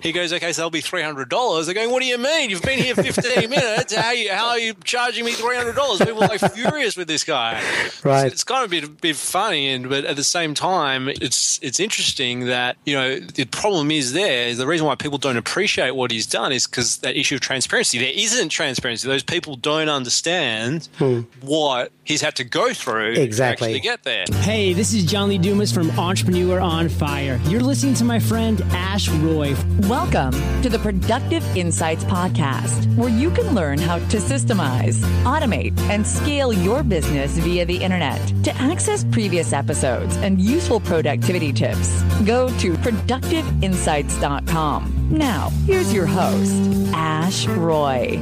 He goes, okay, so that'll be three hundred dollars. They're going, what do you mean? You've been here fifteen minutes. How are, you, how are you charging me three hundred dollars? People are like furious with this guy. Right. It's, it's kind of a bit, bit funny, and but at the same time, it's it's interesting that you know the problem is there. The reason why people don't appreciate what he's done is because that issue of transparency. There isn't transparency. Those people don't understand hmm. what he's had to go through Exactly. to actually get there. Hey, this is John Lee Dumas from Entrepreneur on Fire. You're listening to my friend Ash Roy. Welcome to the Productive Insights Podcast, where you can learn how to systemize, automate, and scale your business via the internet. To access previous episodes and useful productivity tips, go to productiveinsights.com. Now, here's your host, Ash Roy.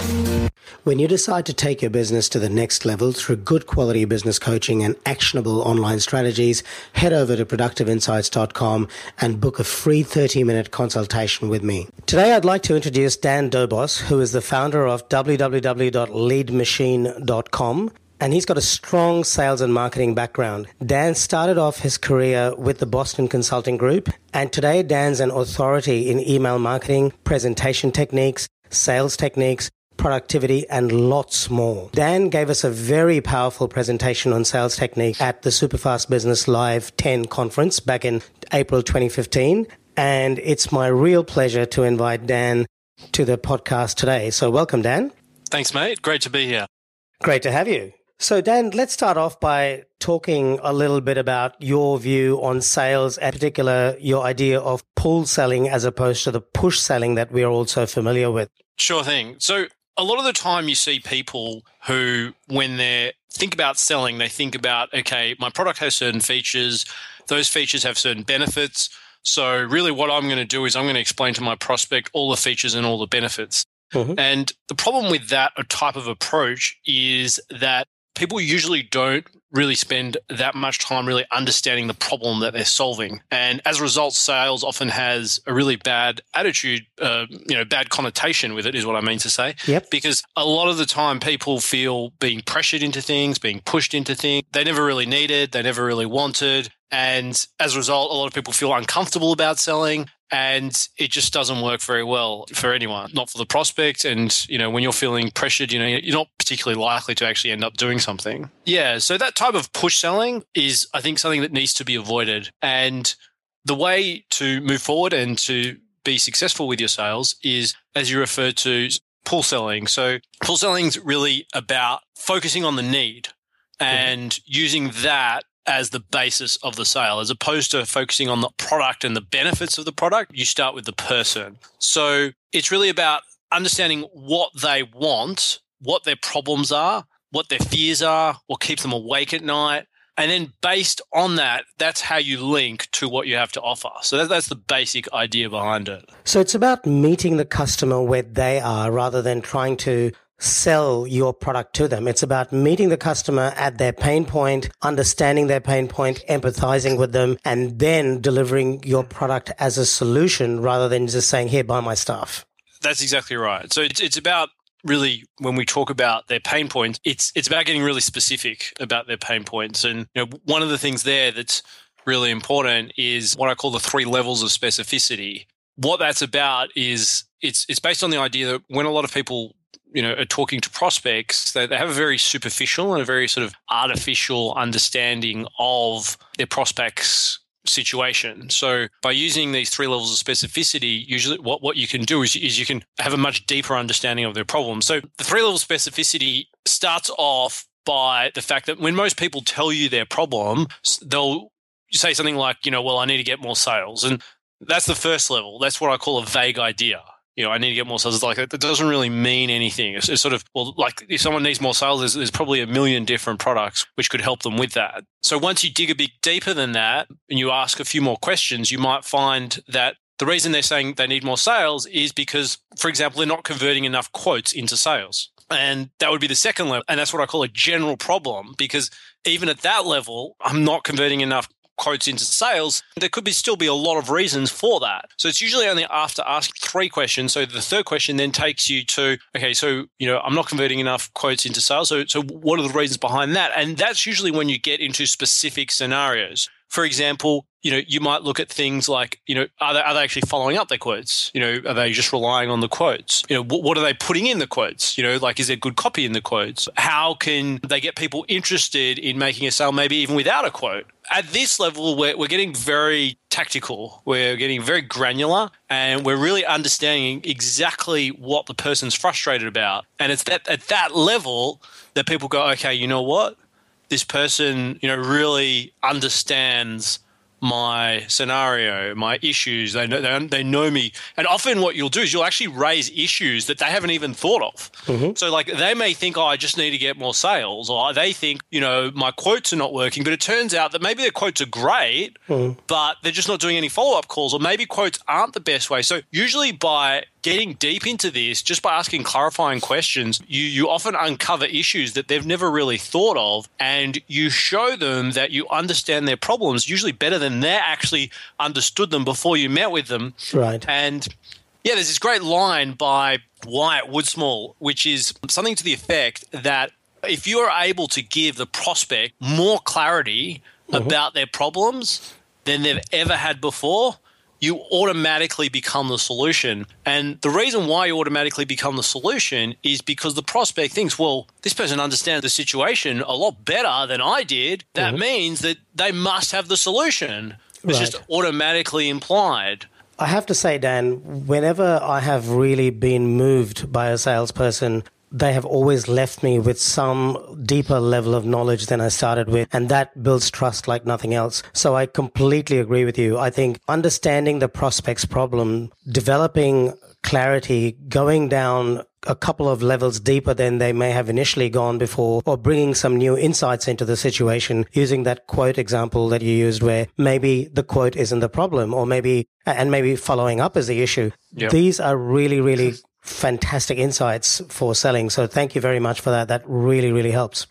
When you decide to take your business to the next level through good quality business coaching and actionable online strategies, head over to productiveinsights.com and book a free 30 minute consultation with me. Today, I'd like to introduce Dan Dobos, who is the founder of www.leadmachine.com. And he's got a strong sales and marketing background. Dan started off his career with the Boston Consulting Group, and today Dan's an authority in email marketing, presentation techniques, sales techniques, productivity, and lots more. Dan gave us a very powerful presentation on sales technique at the Superfast Business Live 10 conference back in April 2015. And it's my real pleasure to invite Dan to the podcast today. So, welcome, Dan. Thanks, mate. Great to be here. Great to have you. So, Dan, let's start off by talking a little bit about your view on sales, in particular, your idea of pull selling as opposed to the push selling that we are also familiar with. Sure thing. So a lot of the time you see people who when they think about selling they think about okay my product has certain features those features have certain benefits so really what i'm going to do is i'm going to explain to my prospect all the features and all the benefits Mhm. and the problem with that type of approach is that people usually don't really spend that much time really understanding the problem that they're solving. And as a result, sales often has a really bad attitude, uh, you know, bad connotation with it, is what I mean to say. Yep. Because a lot of the time people feel being pressured into things, being pushed into things they never really needed, they never really wanted. And as a result, a lot of people feel uncomfortable about selling and it just doesn't work very well for anyone, not for the prospect. And, you know, when you're feeling pressured, you know, you're not particularly likely to actually end up doing something. Yeah. So that type of push selling is, I think, something that needs to be avoided. And the way to move forward and to be successful with your sales is, as you refer to, pull selling. So pull selling is really about focusing on the need and using that as the basis of the sale, as opposed to focusing on the product and the benefits of the product. You start with the person. So it's really about understanding what they want, what their problems are, what their fears are, what keeps them awake at night. And then based on that, that's how you link to what you have to offer. So that, that's the basic idea behind it. So, it's about meeting the customer where they are rather than trying to sell your product to them. It's about meeting the customer at their pain point, understanding their pain point, empathizing with them, and then delivering your product as a solution rather than just saying, here, buy my stuff. That's exactly right. So it's, it's about really when we talk about their pain points, it's it's about getting really specific about their pain points. And you know, one of the things there that's really important is what I call the three levels of specificity. What that's about is it's it's based on the idea that when a lot of people you know are talking to prospects, they, they have a very superficial and a very sort of artificial understanding of their prospects situation. So by using these three levels of specificity, usually what, what you can do is, is you can have a much deeper understanding of their problem. So the three level specificity starts off by the fact that when most people tell you their problem, they'll say something like, you know, well, I need to get more sales. And that's the first level. That's what I call a vague idea. You know, I need to get more sales. It's like it doesn't really mean anything. It's, it's sort of well, like if someone needs more sales, there's, there's probably a million different products which could help them with that. So once you dig a bit deeper than that and you ask a few more questions, you might find that the reason they're saying they need more sales is because, for example, they're not converting enough quotes into sales. And that would be the second level. And that's what I call a general problem because even at that level, I'm not converting enough quotes into sales, there could be still be a lot of reasons for that. So it's usually only after asking three questions. So the third question then takes you to, okay, so you know, I'm not converting enough quotes into sales. So so what are the reasons behind that? And that's usually when you get into specific scenarios for example, you know, you might look at things like, you know, are they, are they actually following up their quotes? You know, are they just relying on the quotes? You know, what, what are they putting in the quotes? You know, like, is there good copy in the quotes? How can they get people interested in making a sale, maybe even without a quote? At this level, we're, we're getting very tactical. We're getting very granular and we're really understanding exactly what the person's frustrated about. And it's that at that level that people go, okay, you know what? This person, you know, really understands my scenario, my issues. They know, they, know me. And often what you'll do is you'll actually raise issues that they haven't even thought of. Mm-hmm. So, like, they may think, oh, I just need to get more sales, or they think, you know, my quotes are not working. But it turns out that maybe their quotes are great, mm-hmm. but they're just not doing any follow up calls, or maybe quotes aren't the best way. So, usually by getting deep into this, just by asking clarifying questions, you, you often uncover issues that they've never really thought of, and you show them that you understand their problems usually better than they actually understood them before you met with them. Right. And yeah, there's this great line by Wyatt Woodsmall, which is something to the effect that if you are able to give the prospect more clarity mm-hmm. about their problems than they've ever had before, you automatically become the solution. And the reason why you automatically become the solution is because the prospect thinks, well, this person understands the situation a lot better than I did. That mm-hmm. means that they must have the solution. It's right. just automatically implied. I have to say, Dan, whenever I have really been moved by a salesperson, they have always left me with some deeper level of knowledge than I started with. And that builds trust like nothing else. So I completely agree with you. I think understanding the prospect's problem, developing clarity, going down a couple of levels deeper than they may have initially gone before, or bringing some new insights into the situation, using that quote example that you used where maybe the quote isn't the problem, or maybe, and maybe following up is the issue. Yep. These are really, really fantastic insights for selling. So thank you very much for that. That really, really helps.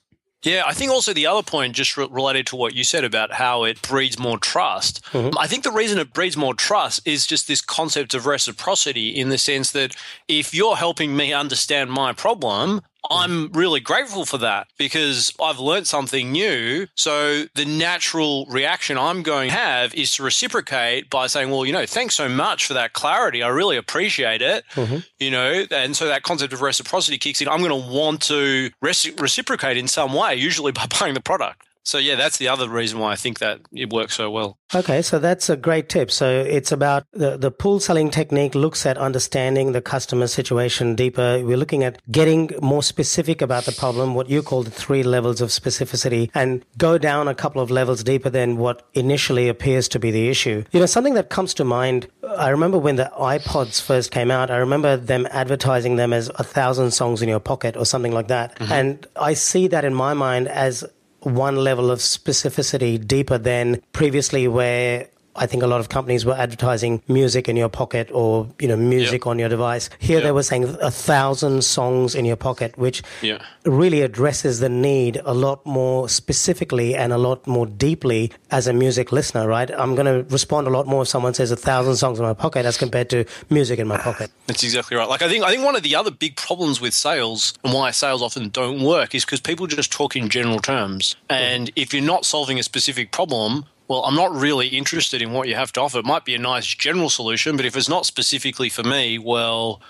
Yeah, I think also the other point, just re- related to what you said about how it breeds more trust. Mm-hmm. I think the reason it breeds more trust is just this concept of reciprocity in the sense that if you're helping me understand my problem, I'm really grateful for that because I've learned something new. So the natural reaction I'm going to have is to reciprocate by saying, well, you know, thanks so much for that clarity. I really appreciate it. Mm-hmm. You know, and so that concept of reciprocity kicks in. I'm going to want to reciprocate in some way, usually by buying the product. So yeah, that's the other reason why I think that it works so well. Okay, so that's a great tip. So it's about the the pull selling technique looks at understanding the customer situation deeper. We're looking at getting more specific about the problem, what you call the three levels of specificity, and go down a couple of levels deeper than what initially appears to be the issue. You know, something that comes to mind. I remember when the iPods first came out. I remember them advertising them as a thousand songs in your pocket or something like that, mm-hmm. and I see that in my mind as one level of specificity deeper than previously where I think a lot of companies were advertising music in your pocket or you know music yep. on your device. Here yep. they were saying a thousand songs in your pocket, which yeah. really addresses the need a lot more specifically and a lot more deeply as a music listener. Right? I'm going to respond a lot more if someone says a thousand songs in my pocket as compared to music in my pocket. That's exactly right. Like I think I think one of the other big problems with sales and why sales often don't work is because people just talk in general terms, and if you're not solving a specific problem well, I'm not really interested in what you have to offer. It might be a nice general solution, but if it's not specifically for me, well,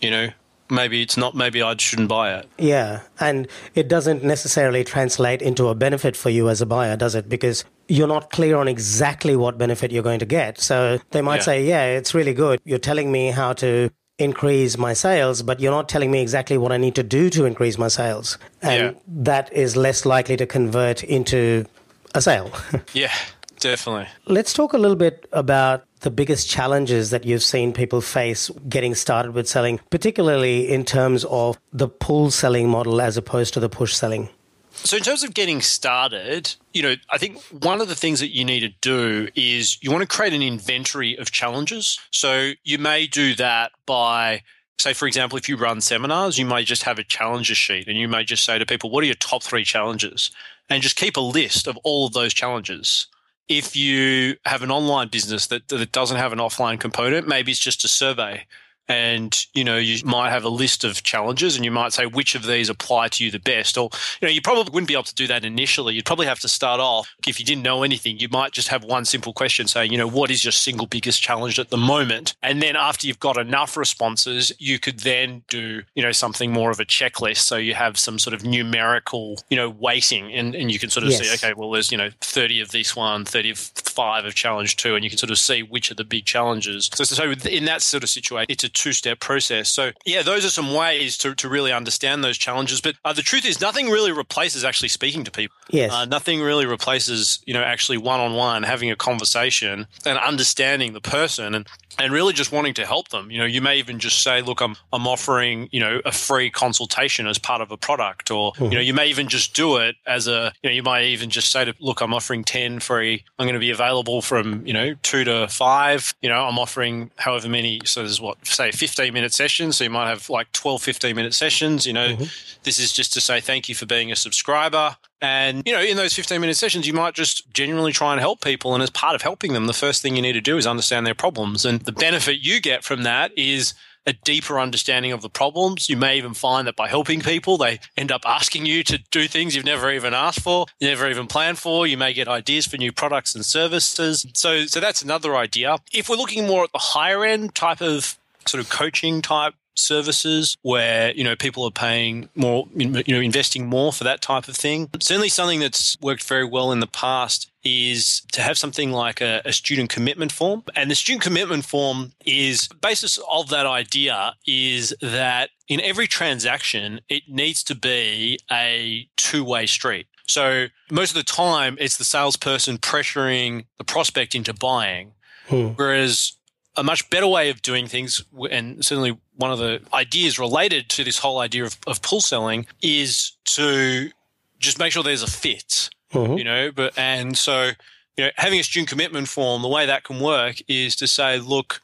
you know, maybe it's not, maybe I shouldn't buy it. Yeah. And it doesn't necessarily translate into a benefit for you as a buyer, does it? Because you're not clear on exactly what benefit you're going to get. So they might yeah. say, yeah, it's really good. You're telling me how to increase my sales, but you're not telling me exactly what I need to do to increase my sales. And yeah. that is less likely to convert into a sale. yeah, definitely. Let's talk a little bit about the biggest challenges that you've seen people face getting started with selling, particularly in terms of the pull selling model as opposed to the push selling. So, in terms of getting started, you know, I think one of the things that you need to do is you want to create an inventory of challenges. So, you may do that by say for example if you run seminars you may just have a challenges sheet and you may just say to people what are your top three challenges and just keep a list of all of those challenges. If you have an online business that, that doesn't have an offline component, maybe it's just a survey and you know you might have a list of challenges and you might say which of these apply to you the best? Or you know you probably wouldn't be able to do that initially. You'd probably have to start off if you didn't know anything you might just have one simple question saying you know what is your single biggest challenge at the moment? And then after you've got enough responses you could then do you know something more of a checklist. So you have some sort of numerical you know weighting and, and you can sort of yes. see okay well there's you know 30 of this one 35 of challenge two and you can sort of see which are the big challenges. So, so in that sort of situation it's a two step process. So, yeah, those are some ways to, to really understand those challenges. But uh, the truth is, nothing really replaces actually speaking to people. Yes. Uh, nothing really replaces, you know, actually one on one having a conversation and understanding the person. And and really just wanting to help them. You know, you may even just say, look, I'm, I'm offering, you know, a free consultation as part of a product, or, mm-hmm. you know, you may even just do it as a, you know, you might even just say to, look, I'm offering 10 free. I'm going to be available from, you know, two to five. You know, I'm offering however many. So there's what, say 15 minute sessions. So you might have like 12, 15 minute sessions. You know, mm-hmm. this is just to say thank you for being a subscriber. And, you know, in those 15 minute sessions, you might just genuinely try and help people. And as part of helping them, the first thing you need to do is understand their problems. And the benefit you get from that is a deeper understanding of the problems. You may even find that by helping people, they end up asking you to do things you've never even asked for, never even planned for. You may get ideas for new products and services. So, so that's another idea. If we're looking more at the higher end type of sort of coaching type services where you know people are paying more you know investing more for that type of thing. Certainly something that's worked very well in the past is to have something like a, a, student commitment form. And the student commitment form is basis of that idea is that in every transaction it needs to be a two-way street. So most of the time it's the salesperson pressuring the prospect into buying. Hmm. whereas a much better way of doing things, and certainly one of the ideas related to this whole idea of, of pull selling is to just make sure there's a fit, mm-hmm. you know. But and so you know, having a student commitment form, the way that can work is to say, look,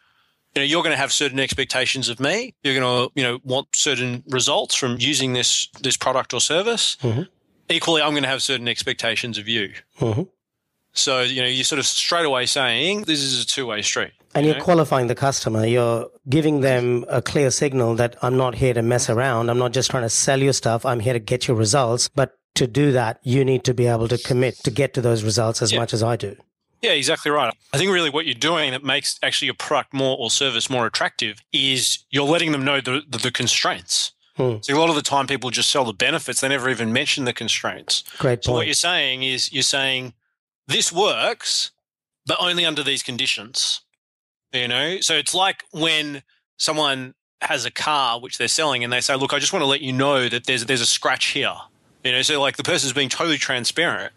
you know, you're going to have certain expectations of me. You're going to, you know, want certain results from using this this product or service. Mm-hmm. Equally, I'm going to have certain expectations of you. Mm-hmm. So, you know, you're sort of straight away saying this is a two way street. And you are qualifying the customer. You're giving them a clear signal that I'm not here to mess around. I'm not just trying to sell you stuff. I'm here to get your results. But to do that, you need to be able to commit to get to those results as yeah. much as I do. Yeah, exactly right. I think really what you're doing that makes actually your product more or service more attractive is you're letting them know the, the, the constraints. Hmm. So a lot of the time people just sell the benefits, they never even mention the constraints. Great point. So what you're saying is you're saying this works, but only under these conditions. You know, so it's like when someone has a car which they're selling and they say, "Look, I just want to let you know that there's there's a scratch here." You know, so like the person's being totally transparent,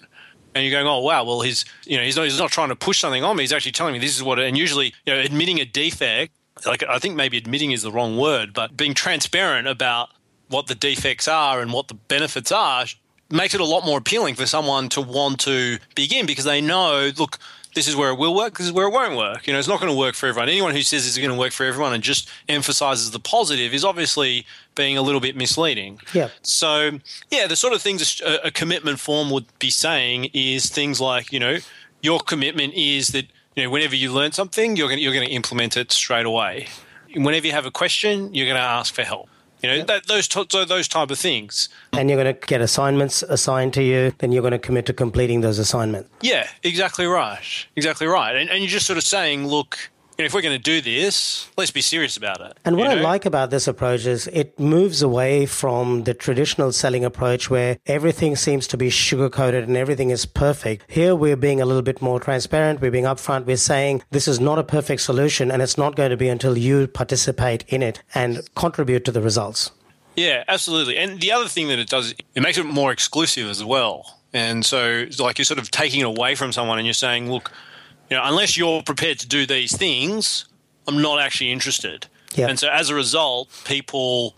and you're going, "Oh wow, well he's you know he's not he's not trying to push something on me. He's actually telling me this is what." And usually, you know, admitting a defect, like I think maybe admitting is the wrong word, but being transparent about what the defects are and what the benefits are makes it a lot more appealing for someone to want to begin because they know, look, this is where it will work, this is where it won't work. You know, it's not going to work for everyone. Anyone who says it's going to work for everyone and just emphasizes the positive is obviously being a little bit misleading. Yeah. So, yeah, the sort of things a, a commitment form would be saying is things like, you know, your commitment is that, you know, whenever you learn something, you're going to, you're going to implement it straight away. Whenever you have a question, you're going to ask for help. You know, yep. that, those t- those type of things. And you're going to get assignments assigned to you, then you're going to commit to completing those assignments. Yeah, exactly right. Exactly right. And, and you're just sort of saying, look, know, if we're going to do this, let's be serious about it. And what know? I like about this approach is it moves away from the traditional selling approach where everything seems to be sugar coated and everything is perfect. Here we're being a little bit more transparent. We're being upfront. We're saying this is not a perfect solution and it's not going to be until you participate in it and contribute to the results. Yeah, absolutely. And the other thing that it does, it makes it more exclusive as well. And so, it's like, you're sort of taking it away from someone and you're saying, look, you know, unless you're prepared to do these things, I'm not actually interested. Yep. And so as a result, people,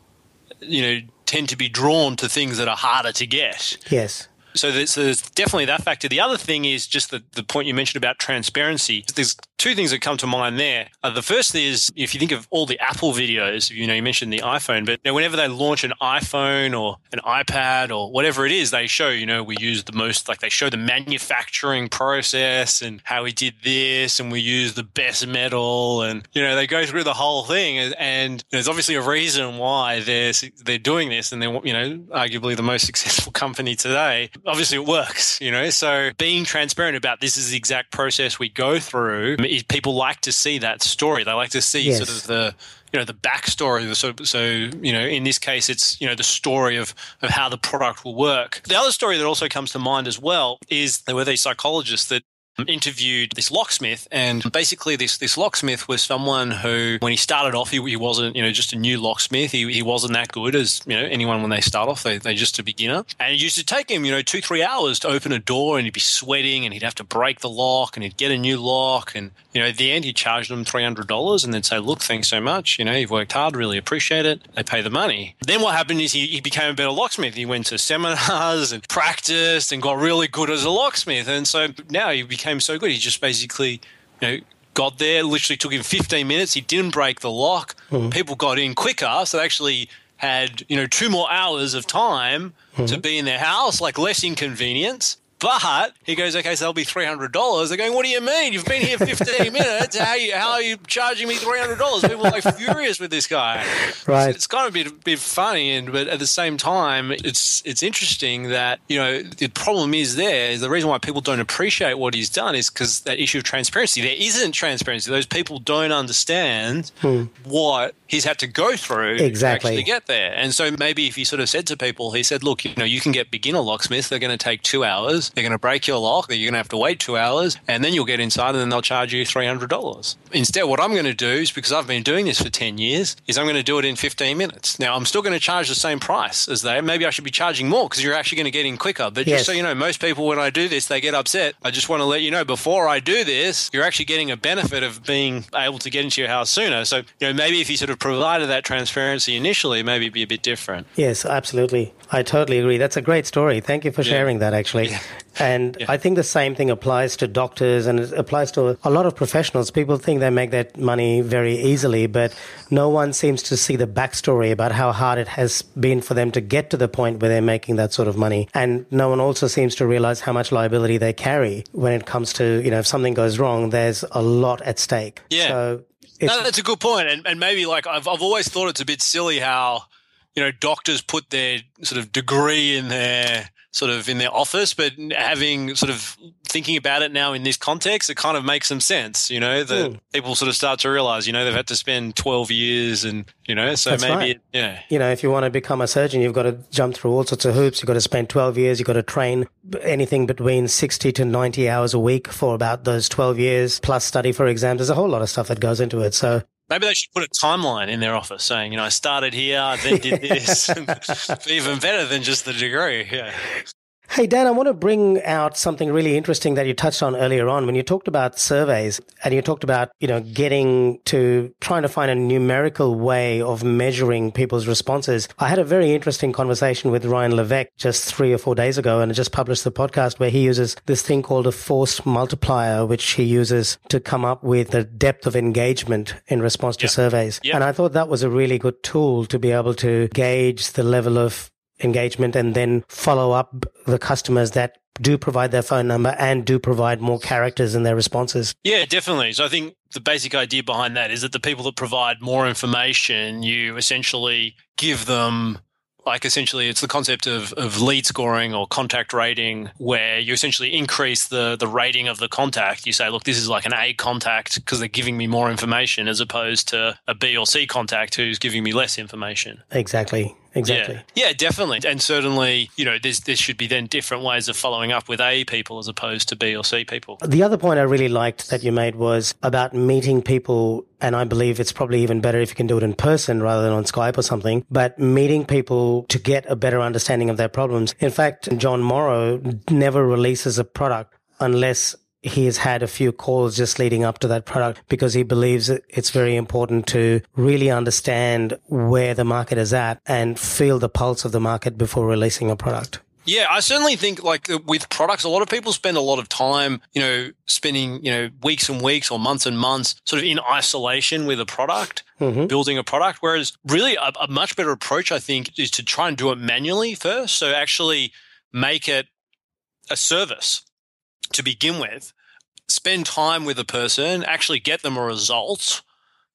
you know, tend to be drawn to things that are harder to get. Yes. So there's, there's, definitely that factor. The other thing is just the, the point you mentioned about transparency. There's two things that come to mind there. Uh, the first is if you think of all the Apple videos, you know, you mentioned the iPhone, but you know, whenever they launch an iPhone or an iPad or whatever it is, they show, you know, we use the most, like they show the manufacturing process and how we did this and we use the best metal and, you know, they go through the whole thing. And, and there's obviously a reason why they're, they're doing this and they're, you know, arguably the most successful company today. Obviously it works, you know, so being transparent about this is the exact process we go through. People like to see that story. They like to see yes. sort of the, you know the backstory. So, so you know, in this case, it's you know the story of of how the product will work. The other story that also comes to mind as well is there were these psychologists that interviewed this locksmith and basically this this locksmith was someone who when he started off he, he wasn't you know just a new locksmith. He, he wasn't that good as you know anyone when they start off. They, they're just a beginner. And it used to take him you know two three hours to open a door and he'd be sweating and he'd have to break the lock and he'd get a new lock. And you know at the end he charged them $300 and then say look thanks so much. You know you've worked hard really appreciate it. They pay the money. Then what happened is he, he became a better locksmith. He went to seminars and practiced and got really good as a locksmith. And so now he became became so good. He just basically, you know, got there. Literally took him 15 minutes. He didn't break the lock. Mm-hmm. People got in quicker, so they actually had you know two more hours of time mm-hmm. to be in their house, like less inconvenience. But he goes, okay, so that'll be three hundred dollars. They're going, what do you mean? You've been here fifteen minutes. How are, you, how are you charging me three hundred dollars? People are like furious with this guy. Right. It's, it's kind of a bit, bit funny, and but at the same time, it's it's interesting that you know the problem is there. The reason why people don't appreciate what he's done is because that issue of transparency. There isn't transparency. Those people don't understand hmm. what he's had to go through exactly. to actually get there. And so maybe if he sort of said to people, he said, look, you know, you can get beginner locksmiths. They're going to take two hours they're going to break your lock. You're going to have to wait two hours, and then you'll get inside, and then they'll charge you three hundred dollars. Instead, what I'm going to do is because I've been doing this for ten years, is I'm going to do it in fifteen minutes. Now, I'm still going to charge the same price as they. Maybe I should be charging more because you're actually going to get in quicker. But yes. just so you know, most people when I do this, they get upset. I just want to let you know before I do this, you're actually getting a benefit of being able to get into your house sooner. So you know, maybe if you sort of provided that transparency initially, maybe it'd be a bit different. Yes, absolutely. I totally agree. That's a great story. Thank you for sharing yeah. that. Actually. Yeah. And yeah. I think the same thing applies to doctors and it applies to a lot of professionals. People think they make that money very easily, but no one seems to see the backstory about how hard it has been for them to get to the point where they're making that sort of money. And no one also seems to realize how much liability they carry when it comes to, you know, if something goes wrong, there's a lot at stake. Yeah. So no, that's a good point. And, and maybe like I've, I've always thought it's a bit silly how, you know, doctors put their sort of degree in their sort of in their office, but having sort of thinking about it now in this context, it kind of makes some sense, you know, that mm. people sort of start to realize, you know, they've had to spend 12 years and, you know, so That's maybe, right. yeah. You know, if you want to become a surgeon, you've got to jump through all sorts of hoops. You've got to spend 12 years. You've got to train anything between 60 to 90 hours a week for about those 12 years plus study for exams. There's a whole lot of stuff that goes into it. So Maybe they should put a timeline in their office saying, you know, I started here, I then did this. Even better than just the degree. Yeah. Hey, Dan, I want to bring out something really interesting that you touched on earlier on when you talked about surveys and you talked about, you know, getting to trying to find a numerical way of measuring people's responses. I had a very interesting conversation with Ryan Levesque just three or four days ago and I just published the podcast where he uses this thing called a force multiplier, which he uses to come up with the depth of engagement in response to surveys. Yep. And I thought that was a really good tool to be able to gauge the level of engagement and then follow up the customers that do provide their phone number and do provide more characters in their responses. Yeah, definitely. So I think the basic idea behind that is that the people that provide more information, you essentially give them like essentially it's the concept of, of lead scoring or contact rating where you essentially increase the, the rating of the contact you say look this is like an a contact because they're giving me more information as opposed to a b or c contact who's giving me less information exactly exactly. Yeah. yeah, definitely. And certainly, you know, there's, there should be then different ways of following up with A people as opposed to B or C people. The other point I really liked that you made was about meeting people. And I believe it's probably even better if you can do it in person rather than on Skype or something, but meeting people to get a better understanding of their problems. In fact, Jon Morrow never releases a product unless he has had a few calls just leading up to that product because he believes it's very important to really understand where the market is at and feel the pulse of the market before releasing a product. Yeah, I certainly think like uh, with products, a lot of people spend a lot of time, you know, spending, you know, weeks and weeks or months and months sort of in isolation with a product, mm-hmm. building a product. Whereas really a, a much better approach, I think, is to try and do it manually first. So actually make it a service to begin with, spend time with a person, actually get them a result.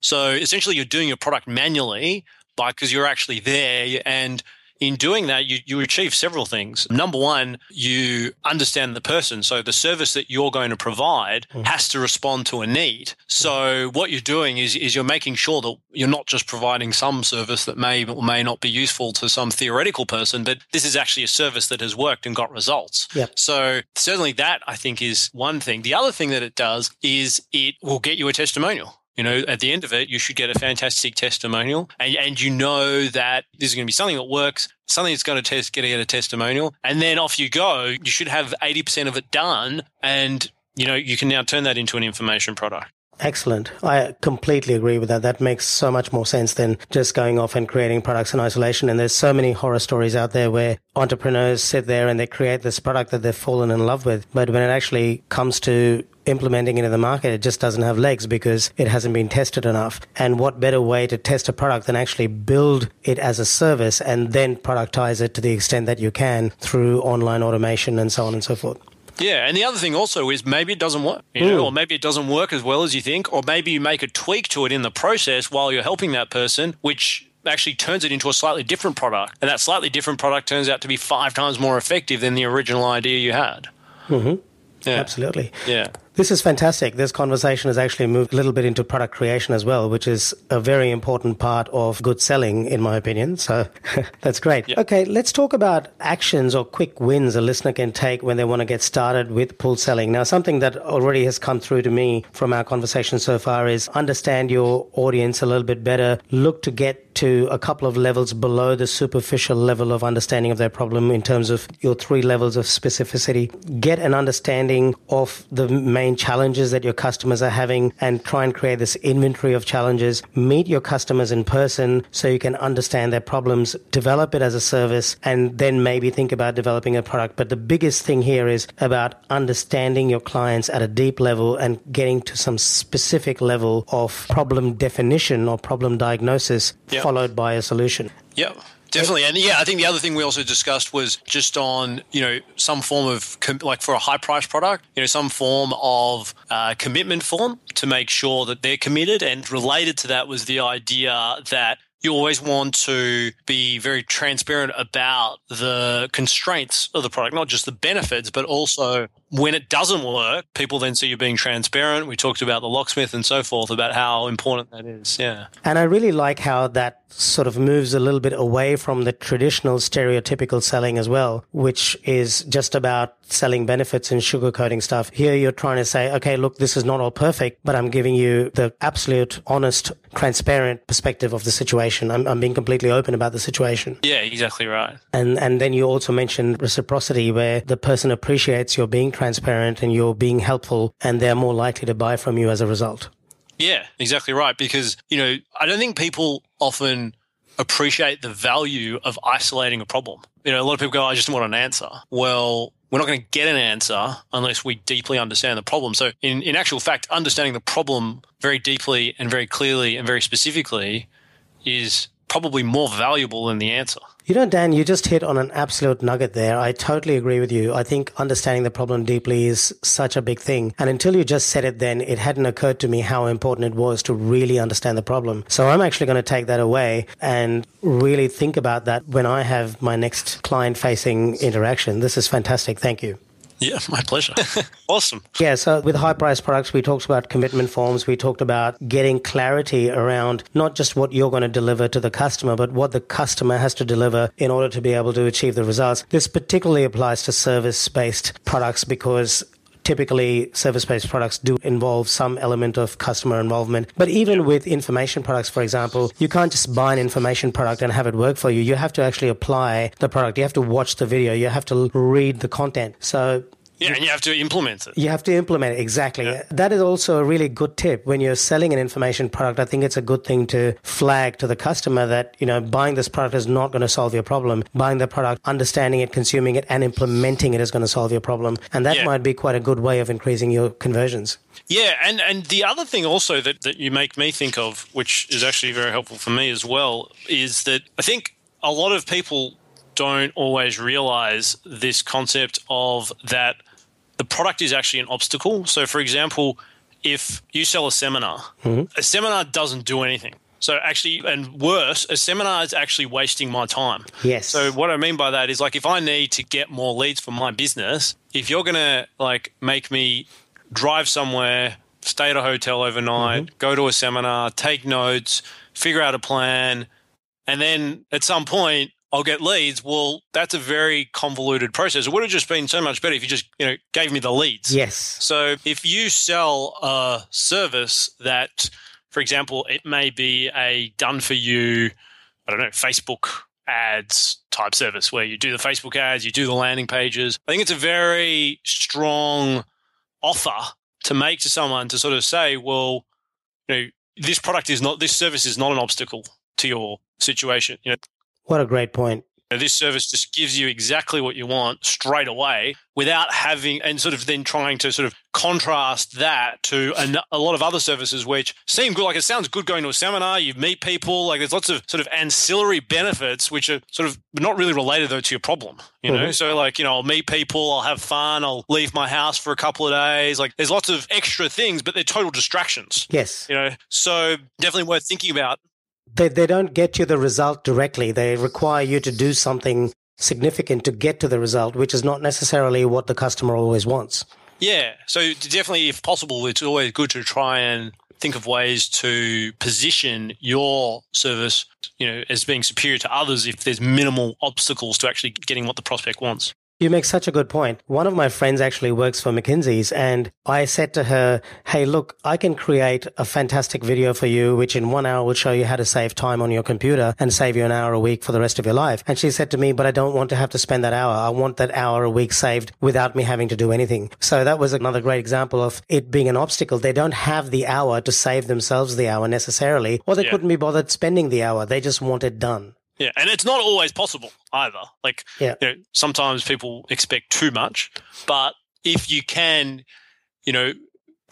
So essentially you're doing your product manually because you're actually there and in doing that, you, you achieve several things. Number one, you understand the person. So the service that you're going to provide mm. has to respond to a need. So what you're doing is, is you're making sure that you're not just providing some service that may or may not be useful to some theoretical person, but this is actually a service that has worked and got results. Yep. So certainly that I think is one thing. The other thing that it does is it will get you a testimonial. You know, at the end of it, you should get a fantastic testimonial and, and you know that this is going to be something that works, something that's going to test, get a testimonial. And then off you go. You should have 80% of it done. And, you know, you can now turn that into an information product. Excellent. I completely agree with that. That makes so much more sense than just going off and creating products in isolation. And there's so many horror stories out there where entrepreneurs sit there and they create this product that they've fallen in love with. But when it actually comes to implementing it in the market, it just doesn't have legs because it hasn't been tested enough. And what better way to test a product than actually build it as a service and then productize it to the extent that you can through online automation and so on and so forth. Yeah, and the other thing also is maybe it doesn't work, you know, mm. or maybe it doesn't work as well as you think, or maybe you make a tweak to it in the process while you're helping that person, which actually turns it into a slightly different product, and that slightly different product turns out to be five times more effective than the original idea you had. Mm-hmm. Yeah. Absolutely. Yeah. This is fantastic. This conversation has actually moved a little bit into product creation as well, which is a very important part of good selling, in my opinion. So that's great. Okay, let's talk about actions or quick wins a listener can take when they want to get started with pull selling. Now, something that already has come through to me from our conversation so far is understand your audience a little bit better. Look to get to a couple of levels below the superficial level of understanding of their problem in terms of your three levels of specificity. Get an understanding of the main challenges that your customers are having and try and create this inventory of challenges. Meet your customers in person so you can understand their problems, develop it as a service, and then maybe think about developing a product. But the biggest thing here is about understanding your clients at a deep level and getting to some specific level of problem definition or problem diagnosis yep. followed by a solution. Yep. Definitely, and yeah, I think the other thing we also discussed was just on you know some form of com- like for a high price product, you know some form of uh, commitment form to make sure that they're committed. And related to that was the idea that you always want to be very transparent about the constraints of the product, not just the benefits, but also when it doesn't work, people then see you being transparent. We talked about the locksmith and so forth about how important that is. Yeah. And I really like how that sort of moves a little bit away from the traditional stereotypical selling as well, which is just about selling benefits and sugarcoating stuff. Here you're trying to say, okay, look, this is not all perfect, but I'm giving you the absolute honest, transparent perspective of the situation. I'm, I'm being completely open about the situation. Yeah, exactly right. And, and then you also mentioned reciprocity where the person appreciates your being transparent and you're being helpful and they're more likely to buy from you as a result. Yeah, exactly right. Because, you know, I don't think people often appreciate the value of isolating a problem. You know, a lot of people go, I just want an answer. Well, we're not going to get an answer unless we deeply understand the problem. So, in, in actual fact, understanding the problem very deeply and very clearly and very specifically is probably more valuable than the answer. You know, Dan, you just hit on an absolute nugget there. I totally agree with you. I think understanding the problem deeply is such a big thing. And until you just said it then, it hadn't occurred to me how important it was to really understand the problem. So I'm actually going to take that away and really think about that when I have my next client facing interaction. This is fantastic. Thank you. Yeah, my pleasure. awesome. Yeah, so with high price products, we talked about commitment forms. We talked about getting clarity around not just what you're going to deliver to the customer, but what the customer has to deliver in order to be able to achieve the results. This particularly applies to service based products because typically service-based products do involve some element of customer involvement. But even with information products, for example, you can't just buy an information product and have it work for you. You have to actually apply the product. You have to watch the video. You have to read the content. So Yeah, and you have to implement it. You have to implement it, exactly. Yeah. That is also a really good tip. When you're selling an information product, I think it's a good thing to flag to the customer that, you know, buying this product is not going to solve your problem. Buying the product, understanding it, consuming it, and implementing it is going to solve your problem. And that yeah. might be quite a good way of increasing your conversions. Yeah, and, and the other thing also that, that you make me think of, which is actually very helpful for me as well, is that I think a lot of people don't always realize this concept of that the product is actually an obstacle. So, for example, if you sell a seminar, mm-hmm. a seminar doesn't do anything. So actually, and worse, a seminar is actually wasting my time. Yes. So what I mean by that is like if I need to get more leads for my business, if you're gonna like make me drive somewhere, stay at a hotel overnight, mm-hmm. go to a seminar, take notes, figure out a plan, and then at some point I'll get leads. Well, that's a very convoluted process. It would have just been so much better if you just, you know, gave me the leads. Yes. So if you sell a service that, for example, it may be a done for you, I don't know, Facebook ads type service where you do the Facebook ads, you do the landing pages. I think it's a very strong offer to make to someone to sort of say, well, you know, this product is not, this service is not an obstacle to your situation. You know, what a great point. This service just gives you exactly what you want straight away without having, and sort of then trying to sort of contrast that to a, a, lot of other services which seem good. Like it sounds good going to a seminar, you meet people, like there's lots of sort of ancillary benefits which are sort of not really related though to your problem, you know? Mm-hmm. So like, you know, I'll meet people, I'll have fun, I'll leave my house for a couple of days. Like there's lots of extra things, but they're total distractions. Yes. You know, so definitely worth thinking about they, they don't get you the result directly. They require you to do something significant to get to the result, which is not necessarily what the customer always wants. Yeah. So definitely, if possible, it's always good to try and think of ways to position your service, you know, as being superior to others if there's minimal obstacles to actually getting what the prospect wants. You make such a good point. One of my friends actually works for McKinsey's and I said to her, Hey, look, I can create a fantastic video for you, which in one hour will show you how to save time on your computer and save you an hour a week for the rest of your life. And she said to me, but I don't want to have to spend that hour. I want that hour a week saved without me having to do anything. So that was another great example of it being an obstacle. They don't have the hour to save themselves the hour necessarily, or they yeah. couldn't be bothered spending the hour. They just want it done. Yeah, and it's not always possible either. Like, yeah. You know, sometimes people expect too much, but if you can, you know,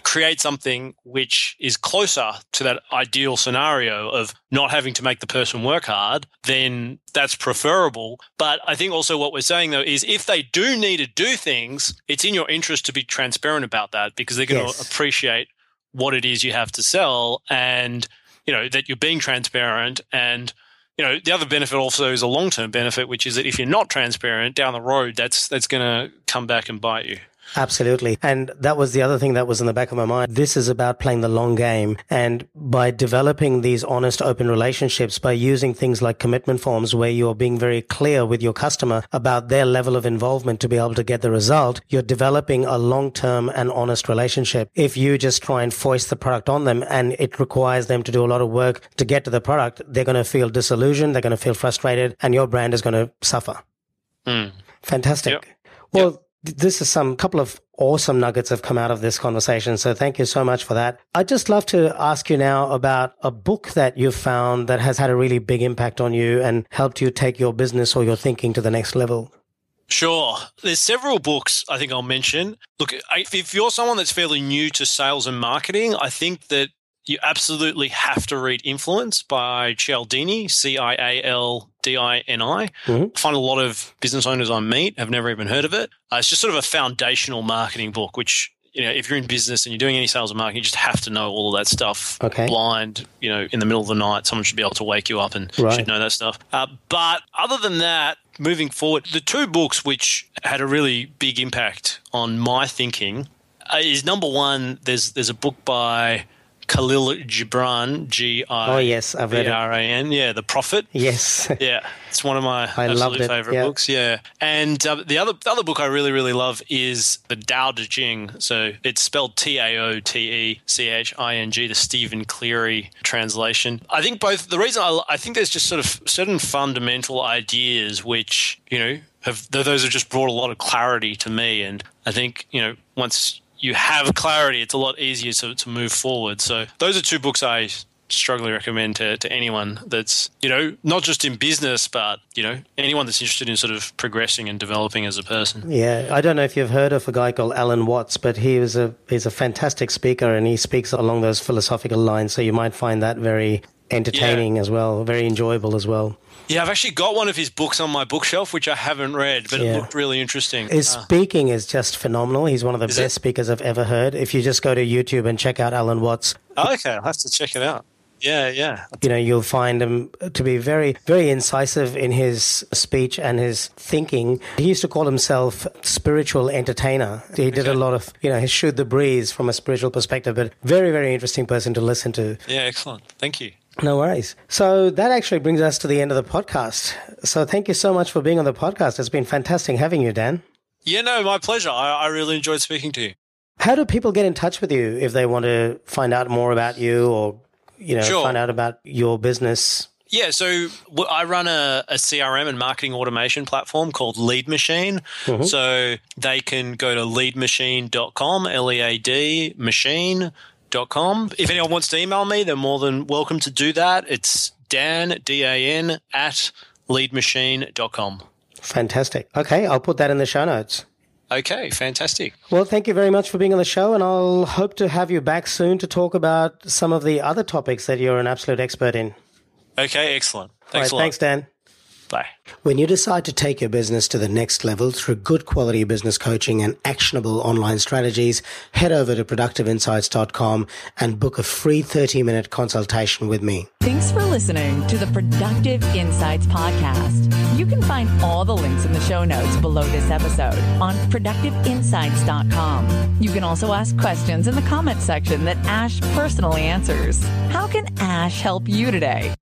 create something which is closer to that ideal scenario of not having to make the person work hard, then that's preferable. But I think also what we're saying though is if they do need to do things, it's in your interest to be transparent about that because they're going yes. to appreciate what it is you have to sell and you know that you're being transparent and you know, the other benefit also is a long term benefit, which is that if you're not transparent down the road, that's that's going to come back and bite you. Absolutely. And that was the other thing that was in the back of my mind. This is about playing the long game. And by developing these honest, open relationships, by using things like commitment forms where you're being very clear with your customer about their level of involvement to be able to get the result, you're developing a long-term and honest relationship. If you just try and foist the product on them and it requires them to do a lot of work to get to the product, they're going to feel disillusioned. They're going to feel frustrated and your brand is going to suffer. Mm. Fantastic. Yep. Well, this is some couple of awesome nuggets have come out of this conversation. So thank you so much for that. I'd just love to ask you now about a book that you've found that has had a really big impact on you and helped you take your business or your thinking to the next level. Sure. There's several books I think I'll mention. Look, if you're someone that's fairly new to sales and marketing, I think that you absolutely have to read Influence by Cialdini, C I A L D I N I. Mm-hmm. Find a lot of business owners I meet have never even heard of it. Uh, it's just sort of a foundational marketing book, which you know, if you're in business and you're doing any sales and marketing, you just have to know all of that stuff. Okay. Blind, you know, in the middle of the night, someone should be able to wake you up and right. should know that stuff. Uh, but other than that, moving forward, the two books which had a really big impact on my thinking uh, is number one. There's there's a book by Khalil Gibran, G I. Oh yes, I've read R A N. Yeah, the Prophet. Yes. yeah, it's one of my I absolute favorite yeah. books. Yeah, and uh, the other the other book I really really love is the Tao Te Ching. So it's spelled T A O T E C H I N G, the Stephen Cleary translation. I think both the reason I, I think there's just sort of certain fundamental ideas which you know have those have just brought a lot of clarity to me. And I think you know once you have clarity, it's a lot easier to, to move forward. So those are two books I strongly recommend to, to anyone that's, you know, not just in business, but, you know, anyone that's interested in sort of progressing and developing as a person. Yeah. I don't know if you've heard of a guy called Alan Watts, but he was a he's a fantastic speaker and he speaks along those philosophical lines. So you might find that very entertaining yeah. as well, very enjoyable as well. Yeah, I've actually got one of his books on my bookshelf, which I haven't read, but yeah. it looked really interesting. His uh, speaking is just phenomenal. He's one of the best it? speakers I've ever heard. If you just go to YouTube and check out Alan Watts. Oh, okay, I'll have to check it out. Yeah, yeah. You know, you'll find him to be very, very incisive in his speech and his thinking. He used to call himself spiritual entertainer. He did okay. a lot of, you know, he shoot the breeze from a spiritual perspective, but very, very interesting person to listen to. Yeah, excellent. Thank you. No worries. So that actually brings us to the end of the podcast. So thank you so much for being on the podcast. It's been fantastic having you, Dan. Yeah, no, my pleasure. I, I really enjoyed speaking to you. How do people get in touch with you if they want to find out more about you or you know, sure. find out about your business? Yeah, so I run a, a, CRM and marketing automation platform called Lead Machine. Mm-hmm. So they can go to leadmachine.com, L E A D machine.com. If anyone wants to email me, they're more than welcome to do that. It's Dan, D A N, at leadmachine.com. Fantastic. Okay, I'll put that in the show notes. Okay, fantastic. Well, thank you very much for being on the show, and I'll hope to have you back soon to talk about some of the other topics that you're an absolute expert in. Okay, excellent. Thanks right, Thanks, Dan. Bye. When you decide to take your business to the next level through good quality business coaching and actionable online strategies, head over to productiveinsights.com and book a free 30 minute consultation with me. Thanks for listening to the Productive Insights Podcast. You can find all the links in the show notes below this episode on productiveinsights.com. You can also ask questions in the comment section that Ash personally answers. How can Ash help you today?